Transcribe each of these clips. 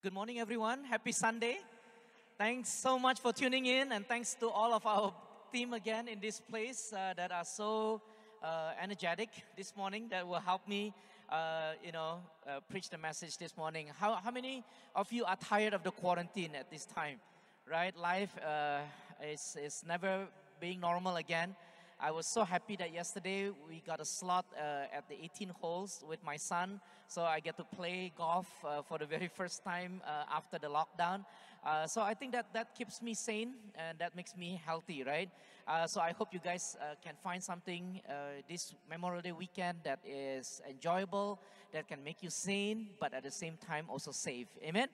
Good morning, everyone. Happy Sunday. Thanks so much for tuning in, and thanks to all of our team again in this place uh, that are so uh, energetic this morning that will help me, uh, you know, uh, preach the message this morning. How, how many of you are tired of the quarantine at this time? Right? Life uh, is, is never being normal again. I was so happy that yesterday we got a slot uh, at the 18 holes with my son, so I get to play golf uh, for the very first time uh, after the lockdown. Uh, so I think that that keeps me sane and that makes me healthy, right? Uh, so I hope you guys uh, can find something this Memorial Day weekend that is enjoyable, that can make you sane, but at the same time also safe. Amen.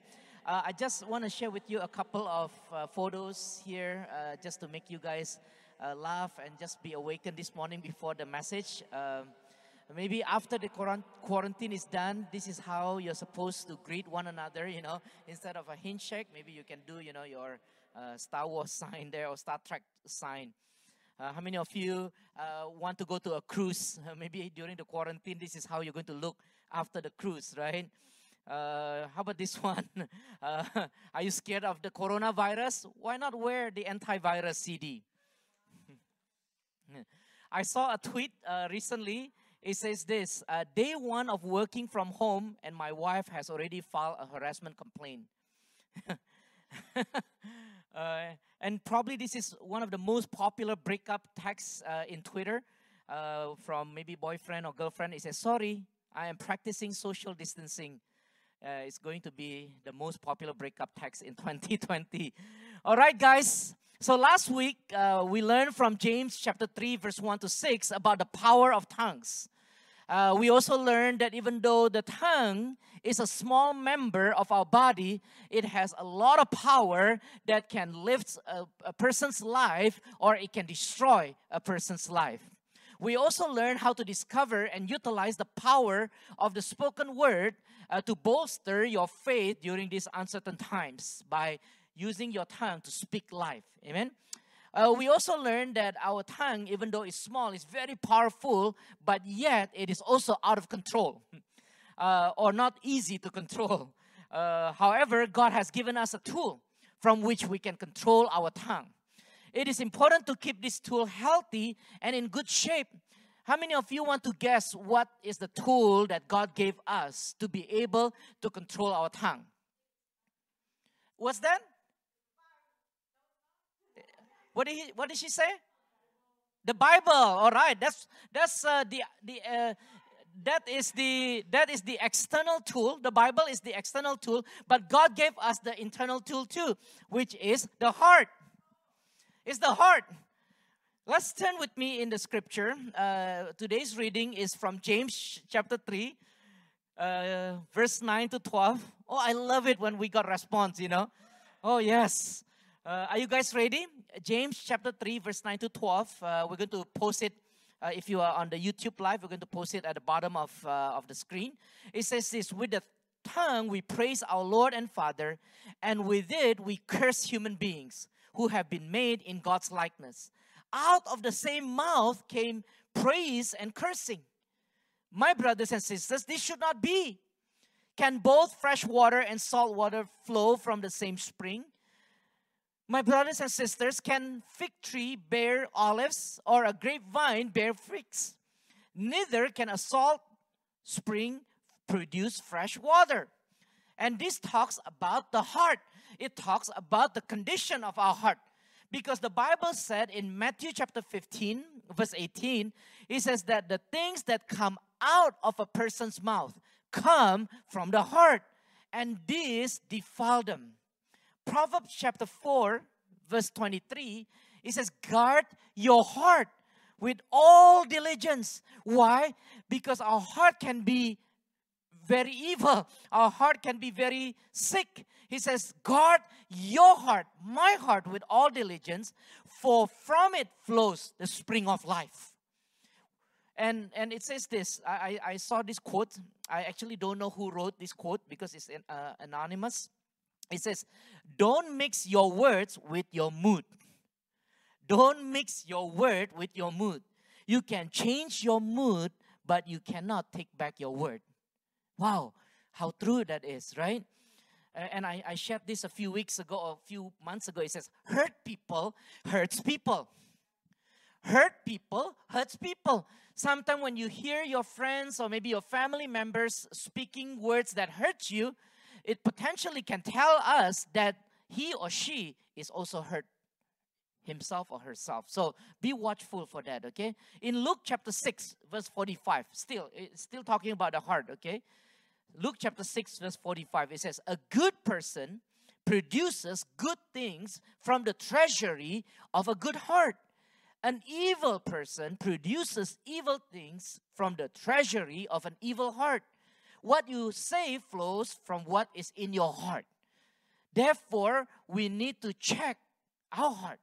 I just want to share with you a couple of photos here, just to make you guys uh, laugh and just be awakened this morning before the message. Um, maybe after the quarantine is done, this is how you're supposed to greet one another, you know, instead of a handshake, maybe you can do, you know, your uh, Star Wars sign there or Star Trek sign. Uh, how many of you uh, want to go to a cruise? maybe during the quarantine, this is how you're going to look after the cruise, right? Uh, how about this one? Uh, are you scared of the coronavirus? Why not wear the antivirus CD? I saw a tweet uh, recently. It says this uh, Day one of working from home, and my wife has already filed a harassment complaint. uh, and probably this is one of the most popular breakup texts uh, in Twitter uh, from maybe boyfriend or girlfriend. It says, Sorry, I am practicing social distancing. Uh, it's going to be the most popular breakup text in 2020. All right, guys. So last week, uh, we learned from James chapter 3, verse 1 to 6 about the power of tongues. Uh, we also learned that even though the tongue is a small member of our body, it has a lot of power that can lift a, a person's life or it can destroy a person's life. We also learn how to discover and utilize the power of the spoken word uh, to bolster your faith during these uncertain times by using your tongue to speak life. Amen. Uh, we also learned that our tongue, even though it's small, is very powerful, but yet it is also out of control uh, or not easy to control. Uh, however, God has given us a tool from which we can control our tongue. It is important to keep this tool healthy and in good shape. How many of you want to guess what is the tool that God gave us to be able to control our tongue? What's that? What did he, What did she say? The Bible. All right. That's that's uh, the the. Uh, that is the that is the external tool the bible is the external tool but god gave us the internal tool too which is the heart it's the heart let's turn with me in the scripture uh, today's reading is from james chapter 3 uh, verse 9 to 12 oh i love it when we got response you know oh yes uh, are you guys ready James chapter 3, verse 9 to 12. Uh, we're going to post it. Uh, if you are on the YouTube live, we're going to post it at the bottom of, uh, of the screen. It says this With the tongue we praise our Lord and Father, and with it we curse human beings who have been made in God's likeness. Out of the same mouth came praise and cursing. My brothers and sisters, this should not be. Can both fresh water and salt water flow from the same spring? My brothers and sisters, can fig tree bear olives or a grapevine bear figs? Neither can a salt spring produce fresh water. And this talks about the heart. It talks about the condition of our heart. Because the Bible said in Matthew chapter 15, verse 18, it says that the things that come out of a person's mouth come from the heart, and these defile them. Proverbs chapter 4, verse 23, it says, Guard your heart with all diligence. Why? Because our heart can be very evil, our heart can be very sick. He says, Guard your heart, my heart, with all diligence, for from it flows the spring of life. And, and it says this I, I saw this quote. I actually don't know who wrote this quote because it's uh, anonymous. It says, Don't mix your words with your mood. Don't mix your word with your mood. You can change your mood, but you cannot take back your word. Wow, how true that is, right? and I, I shared this a few weeks ago or a few months ago. It says, hurt people hurts people. Hurt people hurts people. Sometimes when you hear your friends or maybe your family members speaking words that hurt you, it potentially can tell us that he or she is also hurt himself or herself. So be watchful for that, okay? In Luke chapter 6, verse 45, still, still talking about the heart, okay? Luke chapter 6, verse 45, it says, A good person produces good things from the treasury of a good heart. An evil person produces evil things from the treasury of an evil heart. What you say flows from what is in your heart. Therefore, we need to check our heart.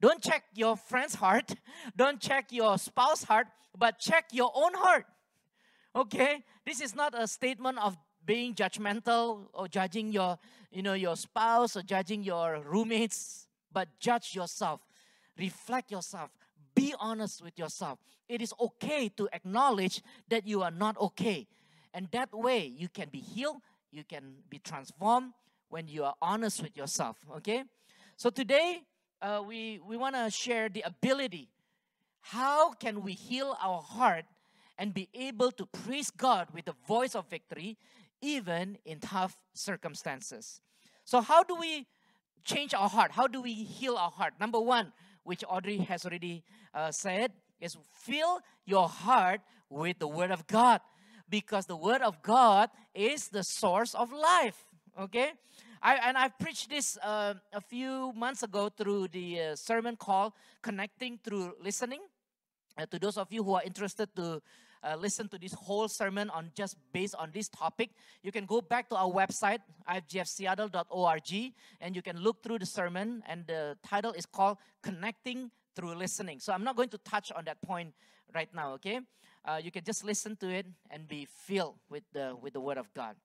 Don't check your friend's heart, don't check your spouse's heart, but check your own heart. Okay? This is not a statement of being judgmental or judging your, you know, your spouse or judging your roommates, but judge yourself. Reflect yourself. Be honest with yourself. It is okay to acknowledge that you are not okay. And that way you can be healed, you can be transformed when you are honest with yourself. Okay? So today uh, we, we want to share the ability. How can we heal our heart and be able to praise God with the voice of victory, even in tough circumstances? So, how do we change our heart? How do we heal our heart? Number one, which Audrey has already uh, said, is fill your heart with the Word of God because the Word of God is the source of life. Okay? I, and I preached this uh, a few months ago through the uh, sermon called Connecting Through Listening. Uh, to those of you who are interested to uh, listen to this whole sermon on just based on this topic, you can go back to our website, ifgfseattle.org, and you can look through the sermon. And the title is called Connecting Through Listening. So I'm not going to touch on that point right now, okay? Uh, you can just listen to it and be filled with the, with the Word of God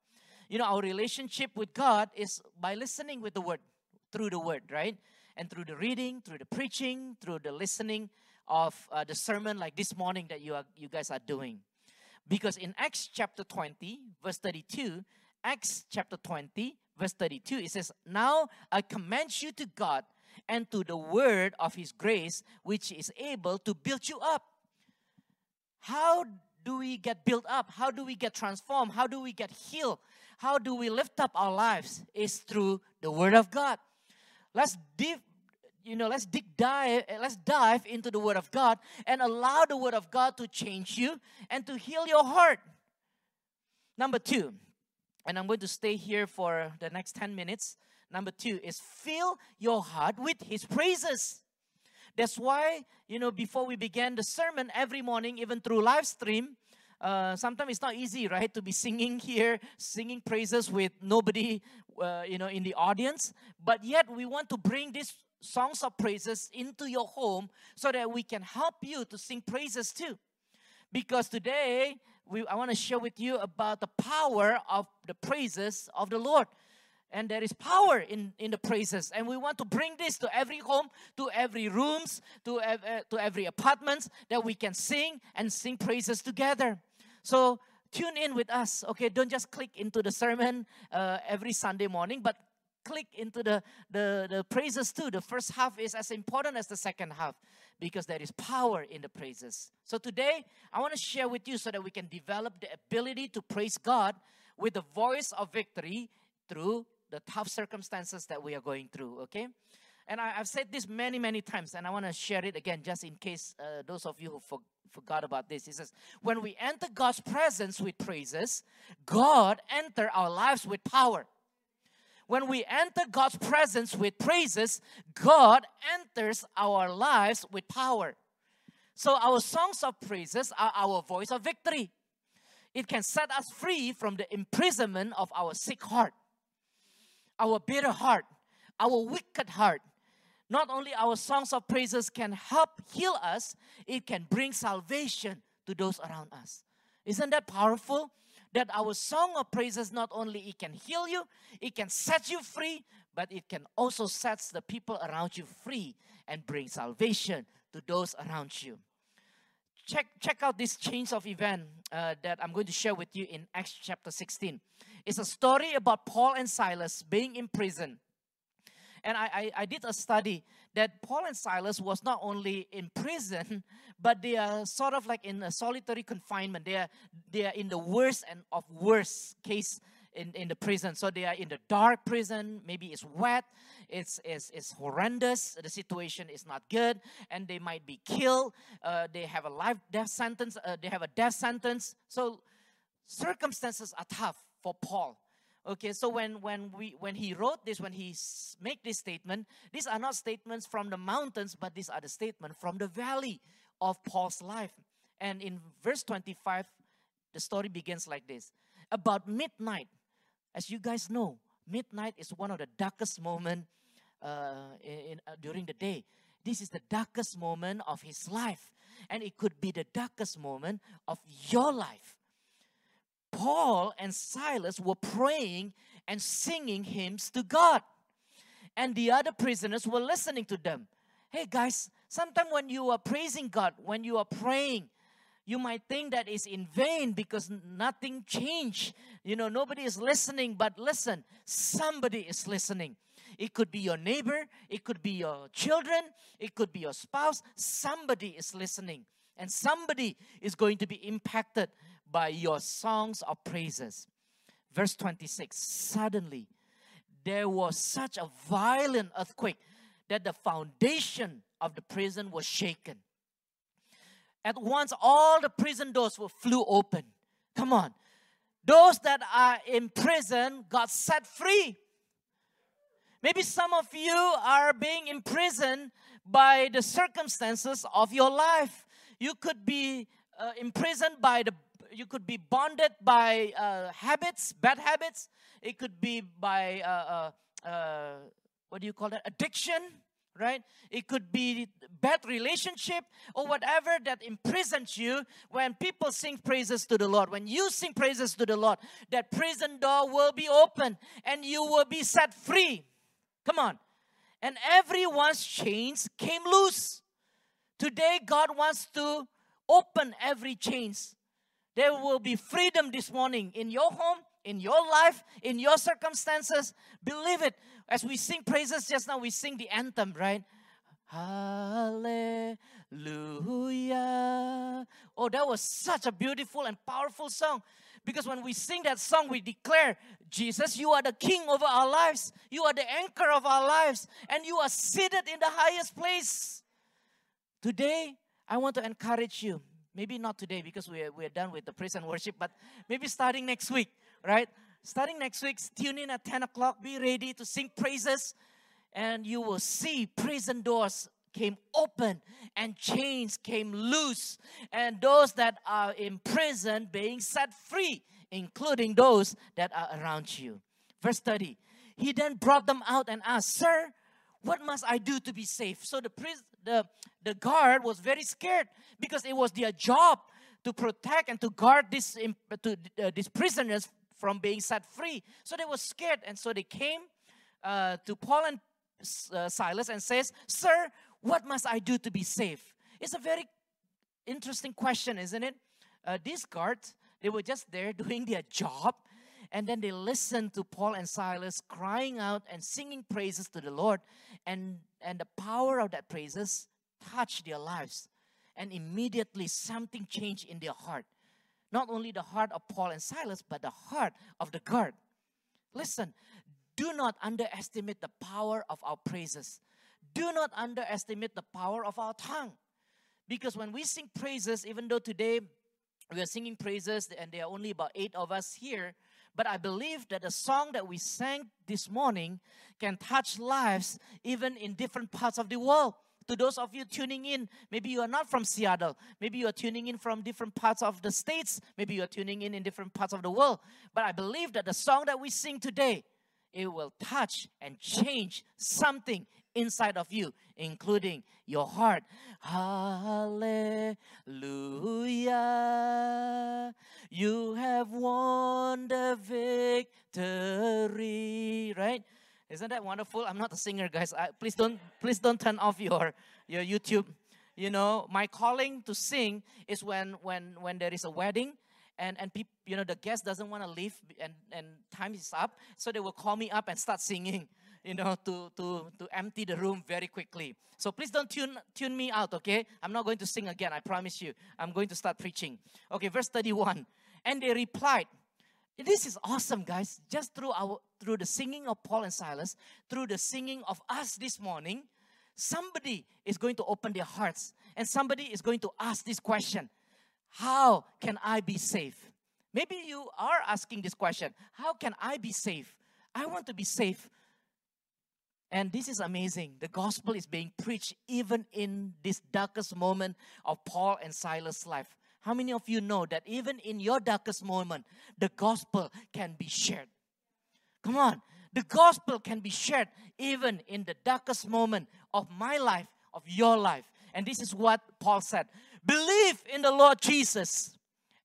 you know, our relationship with God is by listening with the word, through the word, right? And through the reading, through the preaching, through the listening of uh, the sermon like this morning that you are you guys are doing. Because in Acts chapter 20, verse 32, Acts chapter 20, verse 32, it says, Now I commend you to God and to the word of his grace, which is able to build you up. How do we get built up? How do we get transformed? How do we get healed? how do we lift up our lives is through the word of god let's deep you know let's dig dive eh, let's dive into the word of god and allow the word of god to change you and to heal your heart number two and i'm going to stay here for the next 10 minutes number two is fill your heart with his praises that's why you know before we began the sermon every morning even through live stream uh, sometimes it's not easy, right, to be singing here, singing praises with nobody, uh, you know, in the audience. But yet we want to bring these songs of praises into your home so that we can help you to sing praises too. Because today we, I want to share with you about the power of the praises of the Lord and there is power in, in the praises. And we want to bring this to every home to every rooms to, uh, to every apartments that we can sing and sing praises together. So tune in with us okay? Don't just click into the sermon uh, every sunday morning but click into the, the the praises too. The first half is as important as the second half because there is power in the praises. So today i want to share with you so that we can develop the ability to praise god with the voice of victory through the tough circumstances that we are going through, okay? And I, have said this many, many times, and I want to share it again just in case uh, those of you who for, forgot about this. He says, When we enter God's presence with praises, God enter our lives with power. When we enter God's presence with praises, God enters our lives with power. So our songs of praises are our voice of victory. It can set us free from the imprisonment of our sick heart our bitter heart, our wicked heart. Not only our songs of praises can help heal us, it can bring salvation to those around us. Isn't that powerful? That our song of praises not only it can heal you, it can set you free, but it can also set the people around you free and bring salvation to those around you. Check check out this change of event uh, that I'm going to share with you in Acts chapter 16. It's a story about Paul and Silas being in prison. And I, I, I, did a study that Paul and Silas was not only in prison, but they are sort of like in a solitary confinement. They are, they are in the worst and of worst case in, in the prison. So they are in the dark prison. Maybe it's wet. It's, it's, it's horrendous. The situation is not good. And they might be killed. Uh, they have a life death sentence. Uh, they have a death sentence. So circumstances are tough for Paul. Okay, so when when we when he wrote this, when he make this statement, these are not statements from the mountains, but these are the statements from the valley of Paul's life. And in verse 25, the story begins like this. About midnight, as you guys know, midnight is one of the darkest moment uh, in, uh, during the day. This is the darkest moment of his life, and it could be the darkest moment of your life. Paul and Silas were praying and singing hymns to God, and the other prisoners were listening to them. Hey guys, sometimes when you are praising God, when you are praying, you might think that is in vain because nothing changed. You know, nobody is listening, but listen, somebody is listening. It could be your neighbor, it could be your children, it could be your spouse. Somebody is listening, and somebody is going to be impacted by your songs of praises. Verse 26 Suddenly, there was such a violent earthquake that the foundation of the prison was shaken. At once, all the prison doors were flew open. Come on. Those that are in prison got set free. Maybe some of you are being imprisoned by the circumstances of your life. You could be uh, imprisoned by the you could be bonded by uh, habits, bad habits. It could be by uh, uh, uh what do you call that? Addiction right? It could be bad relationship or whatever that imprisons you when people sing praises to the Lord. When you sing praises to the Lord, that prison door will be open and you will be set free. Come on. And everyone's chains came loose. Today, God wants to open every chains. There will be freedom this morning in your home, in your life, in your circumstances. Believe it. As we sing praises just now, we sing the anthem, right? Hallelujah. Oh, that was such a beautiful and powerful song. Because when we sing that song, we declare, Jesus, you are the king over our lives. You are the anchor of our lives. And you are seated in the highest place. Today, I want to encourage you. Maybe not today because we are, we are done with the praise and worship, but maybe starting next week, right? Starting next week, tune in at 10 o'clock. Be ready to sing praises, and you will see prison doors came open and chains came loose, and those that are in prison being set free, including those that are around you. Verse 30 He then brought them out and asked, Sir, what must I do to be safe? So the, the, the guard was very scared because it was their job to protect and to guard this, to, uh, these prisoners from being set free. So they were scared, and so they came uh, to Paul and uh, Silas and says, "Sir, what must I do to be safe?" It's a very interesting question, isn't it? Uh, these guards, they were just there doing their job, and then they listened to Paul and Silas crying out and singing praises to the Lord, and and the power of that praises touched their lives, and immediately something changed in their heart not only the heart of Paul and Silas, but the heart of the guard. Listen, do not underestimate the power of our praises. Do not underestimate the power of our tongue. Because when we sing praises, even though today we are singing praises and there are only about eight of us here, but I believe that the song that we sang this morning can touch lives even in different parts of the world to those of you tuning in, maybe you are not from Seattle. Maybe you are tuning in from different parts of the states. Maybe you are tuning in in different parts of the world. But I believe that the song that we sing today, it will touch and change something inside of you, including your heart. Hallelujah. You have won the victory, right? Isn't that wonderful? I'm not a singer, guys. I, please don't please don't turn off your your YouTube. You know, my calling to sing is when when when there is a wedding and and people you know the guest doesn't want to leave and and time is up so they will call me up and start singing you know to to to empty the room very quickly so please don't tune tune me out okay i'm not going to sing again i promise you i'm going to start preaching okay verse 31 and they replied this is awesome guys just through our through the singing of paul and silas through the singing of us this morning somebody is going to open their hearts and somebody is going to ask this question how can I be safe? Maybe you are asking this question How can I be safe? I want to be safe. And this is amazing. The gospel is being preached even in this darkest moment of Paul and Silas' life. How many of you know that even in your darkest moment, the gospel can be shared? Come on. The gospel can be shared even in the darkest moment of my life, of your life. And this is what Paul said Believe in the Lord Jesus,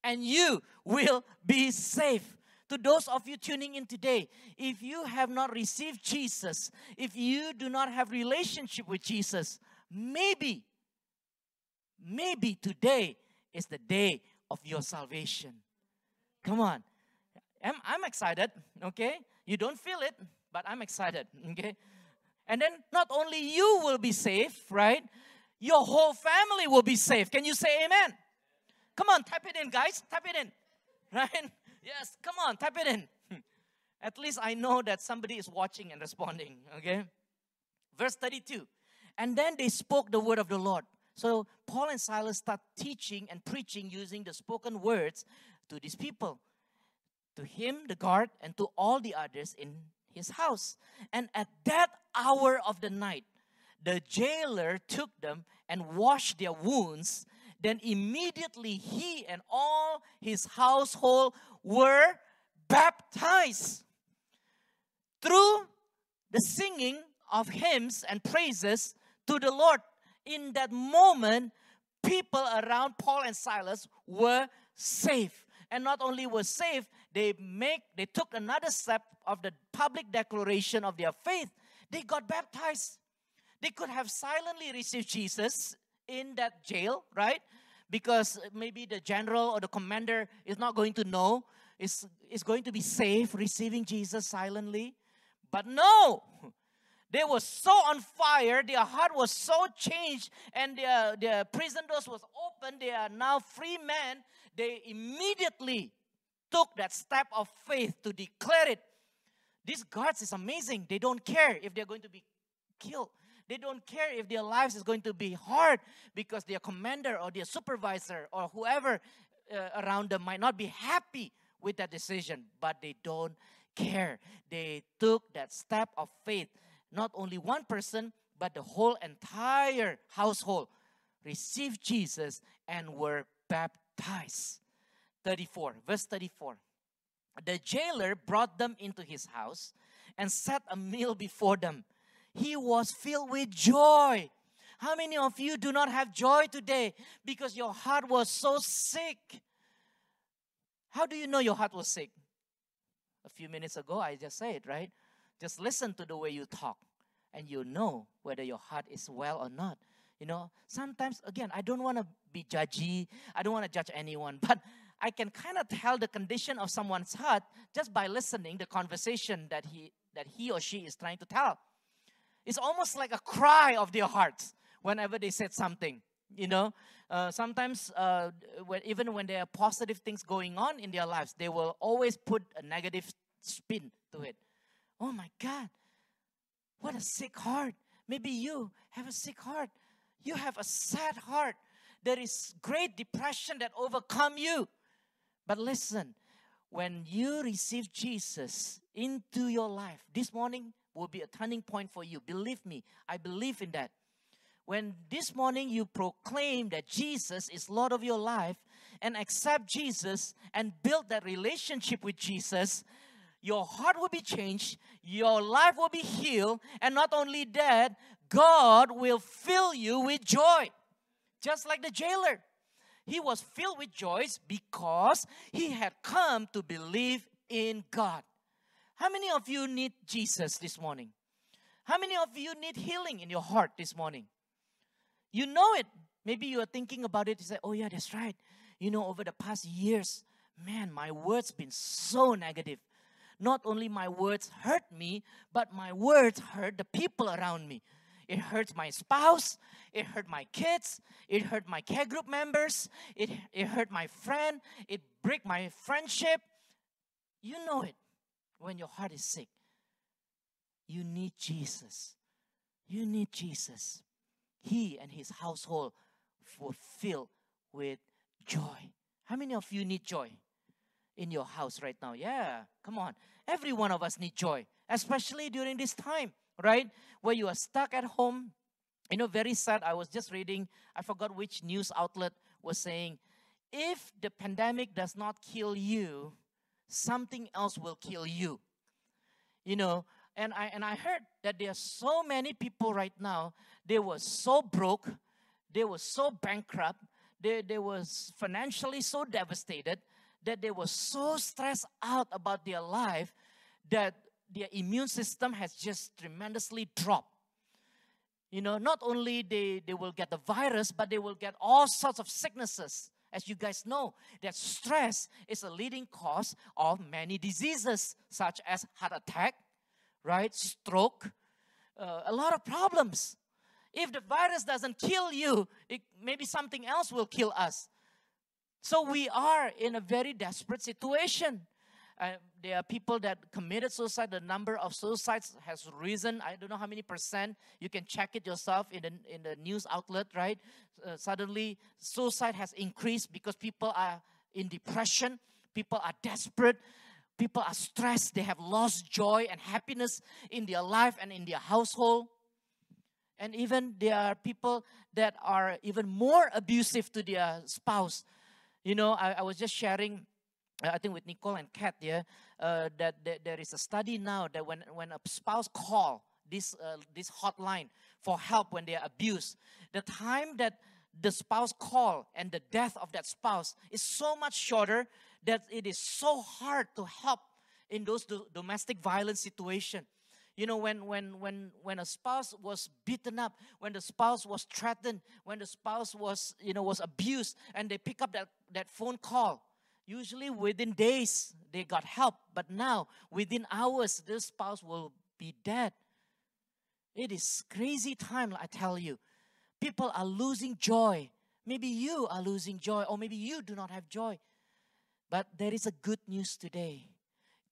and you will be safe. To those of you tuning in today, if you have not received Jesus, if you do not have relationship with Jesus, maybe, maybe today is the day of your salvation. Come on. I'm, I'm excited, okay? You don't feel it, but I'm excited, okay? And then not only you will be safe, right? your whole family will be safe. Can you say amen? Come on, type it in, guys. Type it in. Right? Yes, come on, type it in. At least I know that somebody is watching and responding. Okay? Verse 32. And then they spoke the word of the Lord. So Paul and Silas start teaching and preaching using the spoken words to these people. To him, the guard, and to all the others in his house. And at that hour of the night, the jailer took them and washed their wounds. Then immediately he and all his household were baptized. Through the singing of hymns and praises to the Lord, in that moment, people around Paul and Silas were safe. And not only were safe, they make they took another step of the public declaration of their faith. They got baptized. They could have silently received Jesus in that jail, right? Because maybe the general or the commander is not going to know, is, is going to be safe receiving Jesus silently. But no, they were so on fire, their heart was so changed, and their, their prison doors was open. They are now free men. They immediately took that step of faith to declare it. These guards is amazing. They don't care if they're going to be killed. They don't care if their lives is going to be hard because their commander or their supervisor or whoever uh, around them might not be happy with that decision, but they don't care. They took that step of faith. Not only one person, but the whole entire household received Jesus and were baptized. 34, verse 34. The jailer brought them into his house and set a meal before them he was filled with joy. How many of you do not have joy today because your heart was so sick? How do you know your heart was sick? A few minutes ago, I just said, right? Just listen to the way you talk, and you know whether your heart is well or not. You know, sometimes, again, I don't want to be judgy, I don't want to judge anyone, but I can kind of tell the condition of someone's heart just by listening the conversation that he that he or she is trying to tell. It's almost like a cry of their hearts whenever they said something. You know, uh, sometimes uh, when, even when there are positive things going on in their lives, they will always put a negative spin to it. Oh my God, what a sick heart. Maybe you have a sick heart. You have a sad heart. There is great depression that overcome you. But listen, when you receive Jesus into your life, this morning will be a turning point for you. Believe me, I believe in that. When this morning you proclaim that Jesus is Lord of your life and accept Jesus and build that relationship with Jesus, your heart will be changed, your life will be healed, and not only that, God will fill you with joy. Just like the jailer. He was filled with joy because he had come to believe in God. How many of you need Jesus this morning? How many of you need healing in your heart this morning? You know it. Maybe you are thinking about it. You say, oh, yeah, that's right. You know, over the past years, man, my words been so negative. Not only my words hurt me, but my words hurt the people around me. It hurts my spouse. It hurt my kids. It hurt my care group members. It, it hurt my friend. It break my friendship. You know it when your heart is sick. You need Jesus. You need Jesus. He and his household were filled with joy. How many of you need joy in your house right now? Yeah, come on. Every one of us need joy, especially during this time, right? Where you are stuck at home. You know, very sad. I was just reading, I forgot which news outlet was saying, if the pandemic does not kill you, something else will kill you. You know, and I and I heard that there are so many people right now, they were so broke, they were so bankrupt, they, they was financially so devastated that they were so stressed out about their life that their immune system has just tremendously dropped. You know, not only they, they will get the virus, but they will get all sorts of sicknesses. As you guys know, that stress is a leading cause of many diseases, such as heart attack, right? Stroke, uh, a lot of problems. If the virus doesn't kill you, it, maybe something else will kill us. So we are in a very desperate situation. Uh, there are people that committed suicide. The number of suicides has risen. I don't know how many percent. You can check it yourself in the, in the news outlet, right? Uh, suddenly, suicide has increased because people are in depression. People are desperate. People are stressed. They have lost joy and happiness in their life and in their household. And even there are people that are even more abusive to their spouse. You know, I, I was just sharing, uh, I think with Nicole and Kat, yeah, uh, that, that, there is a study now that when, when a spouse call this, uh, this hotline for help when they are abused, the time that the spouse call and the death of that spouse is so much shorter that it is so hard to help in those do- domestic violence situation you know when when when when a spouse was beaten up when the spouse was threatened when the spouse was you know was abused and they pick up that that phone call usually within days they got help. But now within hours this spouse will be dead. It is crazy time i tell you. People are losing joy. Maybe you are losing joy or maybe you do not have joy. But there is a good news today.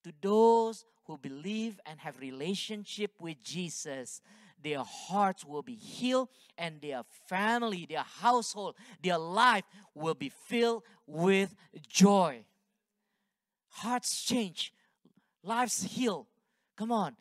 To those who believe and have relationship with Jesus, their hearts will be healed and their family, their household, their life will be filled with joy. Hearts change, lives heal. Come on.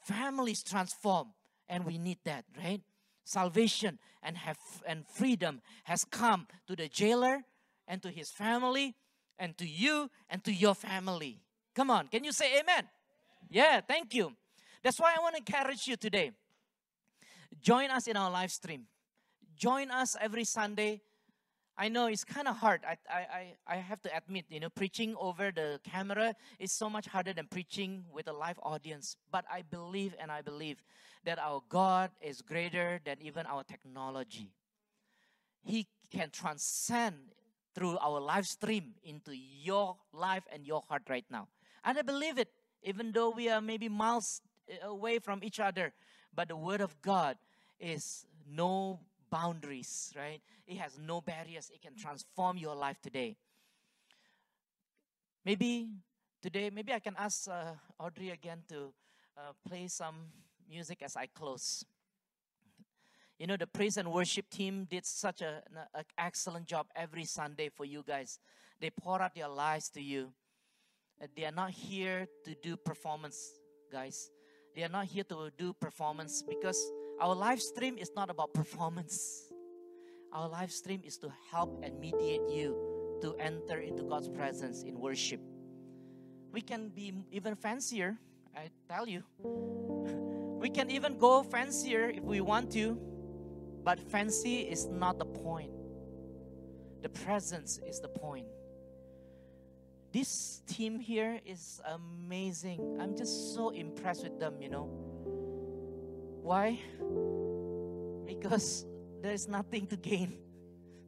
Families transform and we need that, right? Salvation and have and freedom has come to the jailer and to his family and to you and to your family. Come on, can you say amen? Yeah, thank you. That's why I want to encourage you today. Join us in our live stream. Join us every Sunday. I know it's kind of hard. I, I, I have to admit, you know, preaching over the camera is so much harder than preaching with a live audience. But I believe and I believe that our God is greater than even our technology. He can transcend through our live stream into your life and your heart right now. And I believe it, even though we are maybe miles eh, away from each other. But the Word of God is no boundaries, right? It has no barriers. It can transform your life today. Maybe today, maybe I can ask uh, Audrey again to uh, play some music as I close. You know, the praise and worship team did such an excellent job every Sunday for you guys. They pour out their lives to you. Uh, they are not here to do performance, guys. They are not here to do performance because our live stream is not about performance. Our live stream is to help and mediate you to enter into God's presence in worship. We can be even fancier, I tell you. We can even go fancier if we want to, but fancy is not the point. The presence is the point this team here is amazing. I'm just so impressed with them, you know. Why? Because there's nothing to gain.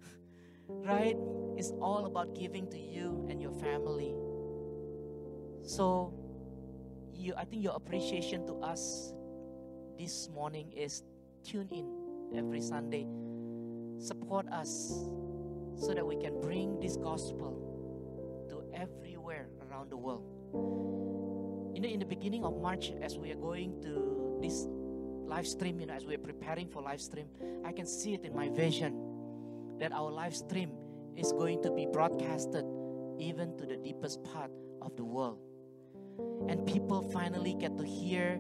right? It's all about giving to you and your family. So, you, I think your appreciation to us this morning is tune in every Sunday. Support us so that we can bring this gospel everywhere around the world. You know, in the beginning of March, as we are going to this live stream, you know, as we are preparing for live stream, I can see it in my vision that our live stream is going to be broadcasted even to the deepest part of the world. And people finally get to hear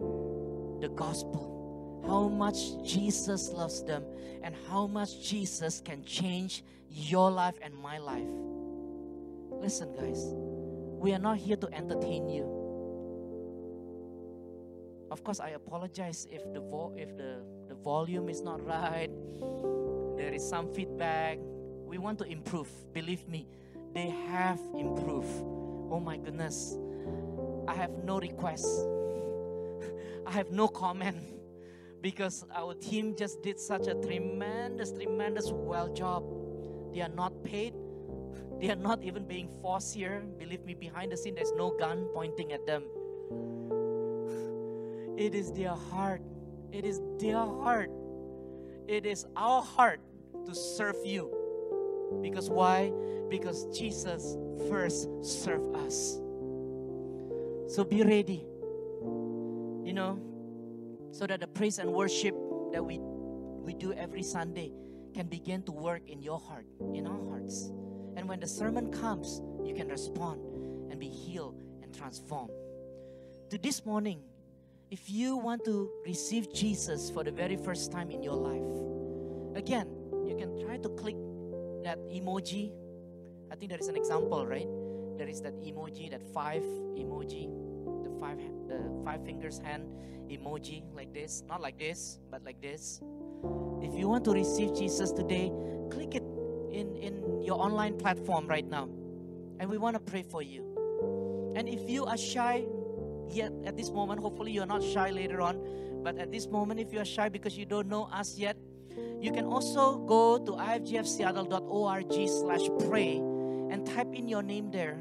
the gospel how much Jesus loves them and how much Jesus can change your life and my life. Listen, guys, we are not here to entertain you. Of course, I apologize if the vo- if the, the volume is not right. There is some feedback. We want to improve. Believe me, they have improved. Oh my goodness. I have no requests. I have no comment because our team just did such a tremendous, tremendous well job. They are not paid. They are not even being forced here. Believe me, behind the scene, there's no gun pointing at them. It is their heart. It is their heart. It is our heart to serve you. Because why? Because Jesus first served us. So be ready. You know, so that the praise and worship that we we do every Sunday can begin to work in your heart, in our hearts. And when the sermon comes, you can respond and be healed and transformed. To this morning, if you want to receive Jesus for the very first time in your life, again, you can try to click that emoji. I think there is an example, right? There is that emoji, that five emoji, the five the five fingers hand emoji like this, not like this, but like this. If you want to receive Jesus today, click it in in your online platform right now. And we want to pray for you. And if you are shy yet at this moment, hopefully you're not shy later on, but at this moment if you are shy because you don't know us yet, you can also go to ifgfseattle.org slash pray and type in your name there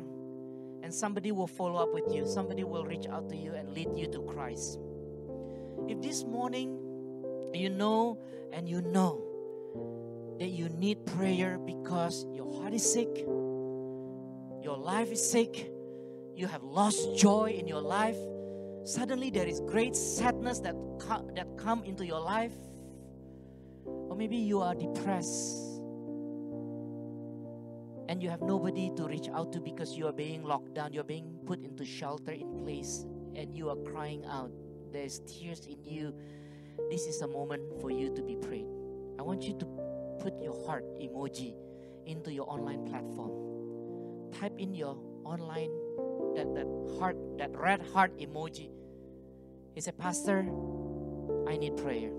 and somebody will follow up with you. Somebody will reach out to you and lead you to Christ. If this morning you know and you know that you need prayer because your heart is sick, your life is sick, you have lost joy in your life, suddenly there is great sadness that, co- that come into your life, or maybe you are depressed and you have nobody to reach out to because you are being locked down, you're being put into shelter in place, and you are crying out. There's tears in you. This is a moment for you to be prayed. I want you to put your heart emoji into your online platform. Type in your online that, that heart, that red heart emoji. He said, Pastor, I need prayer.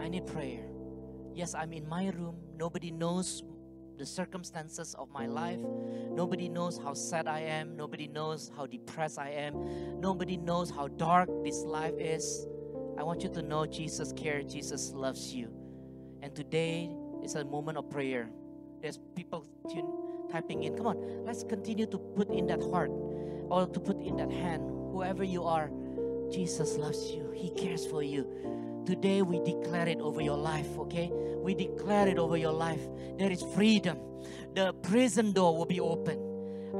I need prayer. Yes, I'm in my room. Nobody knows the circumstances of my life. Nobody knows how sad I am. Nobody knows how depressed I am. Nobody knows how dark this life is. I want you to know Jesus cares, Jesus loves you. And today is a moment of prayer. There's people typing in. Come on, let's continue to put in that heart or to put in that hand. Whoever you are, Jesus loves you, He cares for you. Today we declare it over your life, okay? We declare it over your life. There is freedom. The prison door will be open.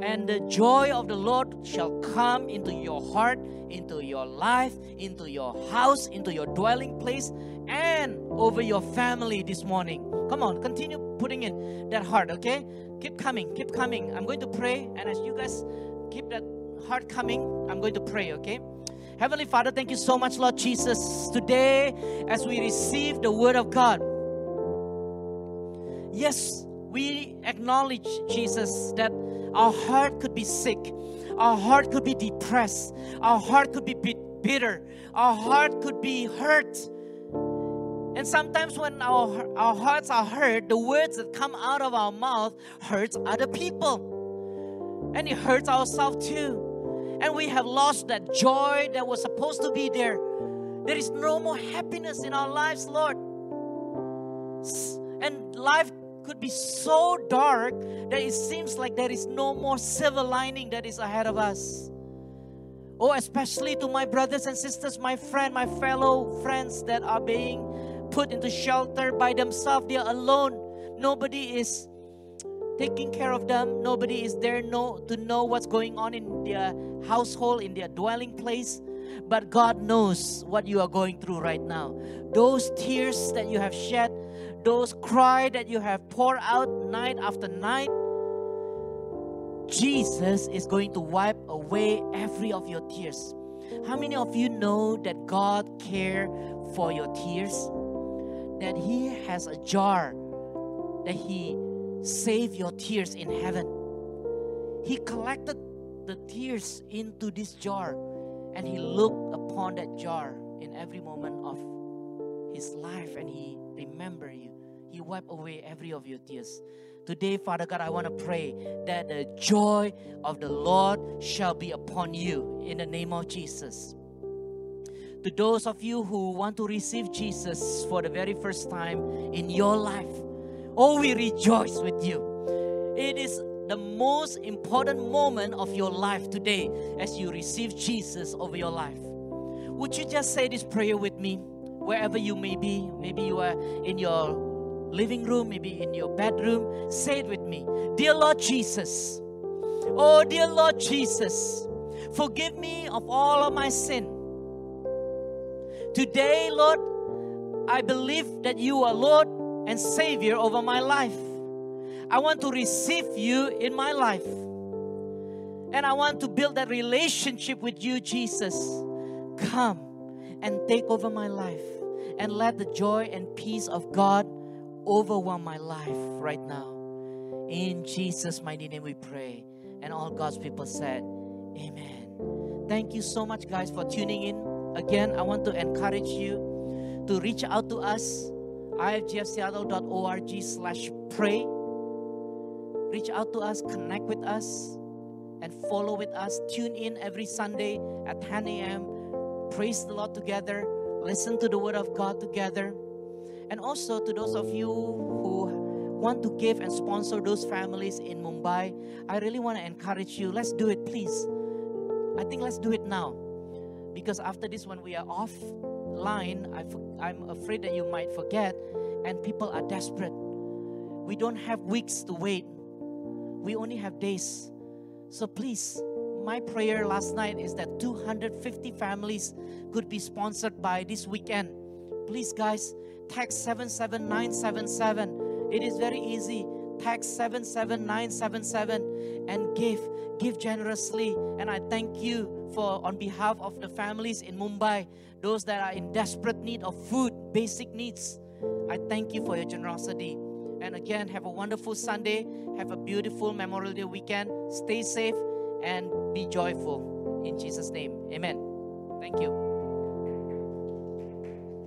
And the joy of the Lord shall come into your heart, into your life, into your house, into your dwelling place, and over your family this morning. Come on, continue putting in that heart, okay? Keep coming, keep coming. I'm going to pray, and as you guys keep that heart coming, I'm going to pray, okay? Heavenly Father, thank you so much, Lord Jesus. Today, as we receive the Word of God, yes, we acknowledge, Jesus, that our heart could be sick, our heart could be depressed, our heart could be bitter, our heart could be hurt. And sometimes when our, our hearts are hurt, the words that come out of our mouth hurts other people. And it hurts ourselves too and we have lost that joy that was supposed to be there. There is no more happiness in our lives, Lord. And life could be so dark that it seems like there is no more silver lining that is ahead of us. Oh, especially to my brothers and sisters, my friend, my fellow friends that are being put into shelter by themselves. They are alone. Nobody is taking care of them. Nobody is there to know what's going on in their household, in their dwelling place. But God knows what you are going through right now. Those tears that you have shed, those cry that you have poured out night after night, Jesus is going to wipe away every of your tears. How many of you know that God cares for your tears? That He has a jar that He save your tears in heaven. He collected the tears into this jar and he looked upon that jar in every moment of his life and he remembered you. He wiped away every of your tears. Today, Father God, I want to pray that the joy of the Lord shall be upon you in the name of Jesus. To those of you who want to receive Jesus for the very first time in your life, Oh, we rejoice with you. It is the most important moment of your life today as you receive Jesus over your life. Would you just say this prayer with me, wherever you may be? Maybe you are in your living room, maybe in your bedroom. Say it with me Dear Lord Jesus, oh, dear Lord Jesus, forgive me of all of my sin. Today, Lord, I believe that you are Lord and Savior over my life. I want to receive you in my life. And I want to build that relationship with you, Jesus. Come and take over my life and let the joy and peace of God overwhelm my life right now. In Jesus' mighty name we pray. And all God's people said, Amen. Thank you so much, guys, for tuning in. Again, I want to encourage you to reach out to us ifgfseattle.org slash pray. Reach out to us, connect with us, and follow with us. Tune in every Sunday at 10 a.m. Praise the Lord together. Listen to the Word of God together. And also to those of you who want to give and sponsor those families in Mumbai, I really want to encourage you. Let's do it, please. I think let's do it now. Because after this, when we are off, line, I am afraid that you might forget, and people are desperate. We don't have weeks to wait, we only have days. So please, my prayer last night is that 250 families could be sponsored by this weekend. Please, guys, text 77977. It is very easy. Text 77977 and give. Give generously. And I thank you for, on behalf of the families in Mumbai, those that are in desperate need of food, basic needs. I thank you for your generosity. And again, have a wonderful Sunday. Have a beautiful Memorial Day weekend. Stay safe and be joyful. In Jesus' name, amen. Thank you.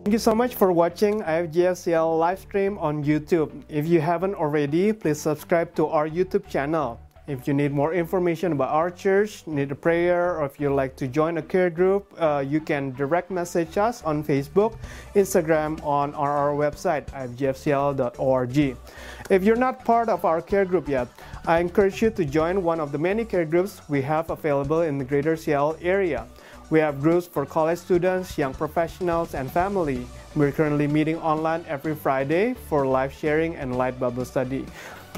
Thank you so much for watching IFGF Seattle live stream on YouTube. If you haven't already, please subscribe to our YouTube channel. If you need more information about our church, need a prayer, or if you'd like to join a care group, uh, you can direct message us on Facebook, Instagram, on our website, ifgfseattle.org. If you're not part of our care group yet, I encourage you to join one of the many care groups we have available in the greater Seattle area. We have groups for college students, young professionals, and family. We're currently meeting online every Friday for live sharing and light Bible study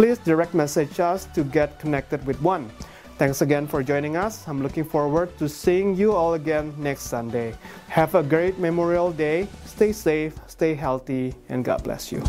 please direct message us to get connected with one. Thanks again for joining us. I'm looking forward to seeing you all again next Sunday. Have a great Memorial Day. Stay safe, stay healthy, and God bless you.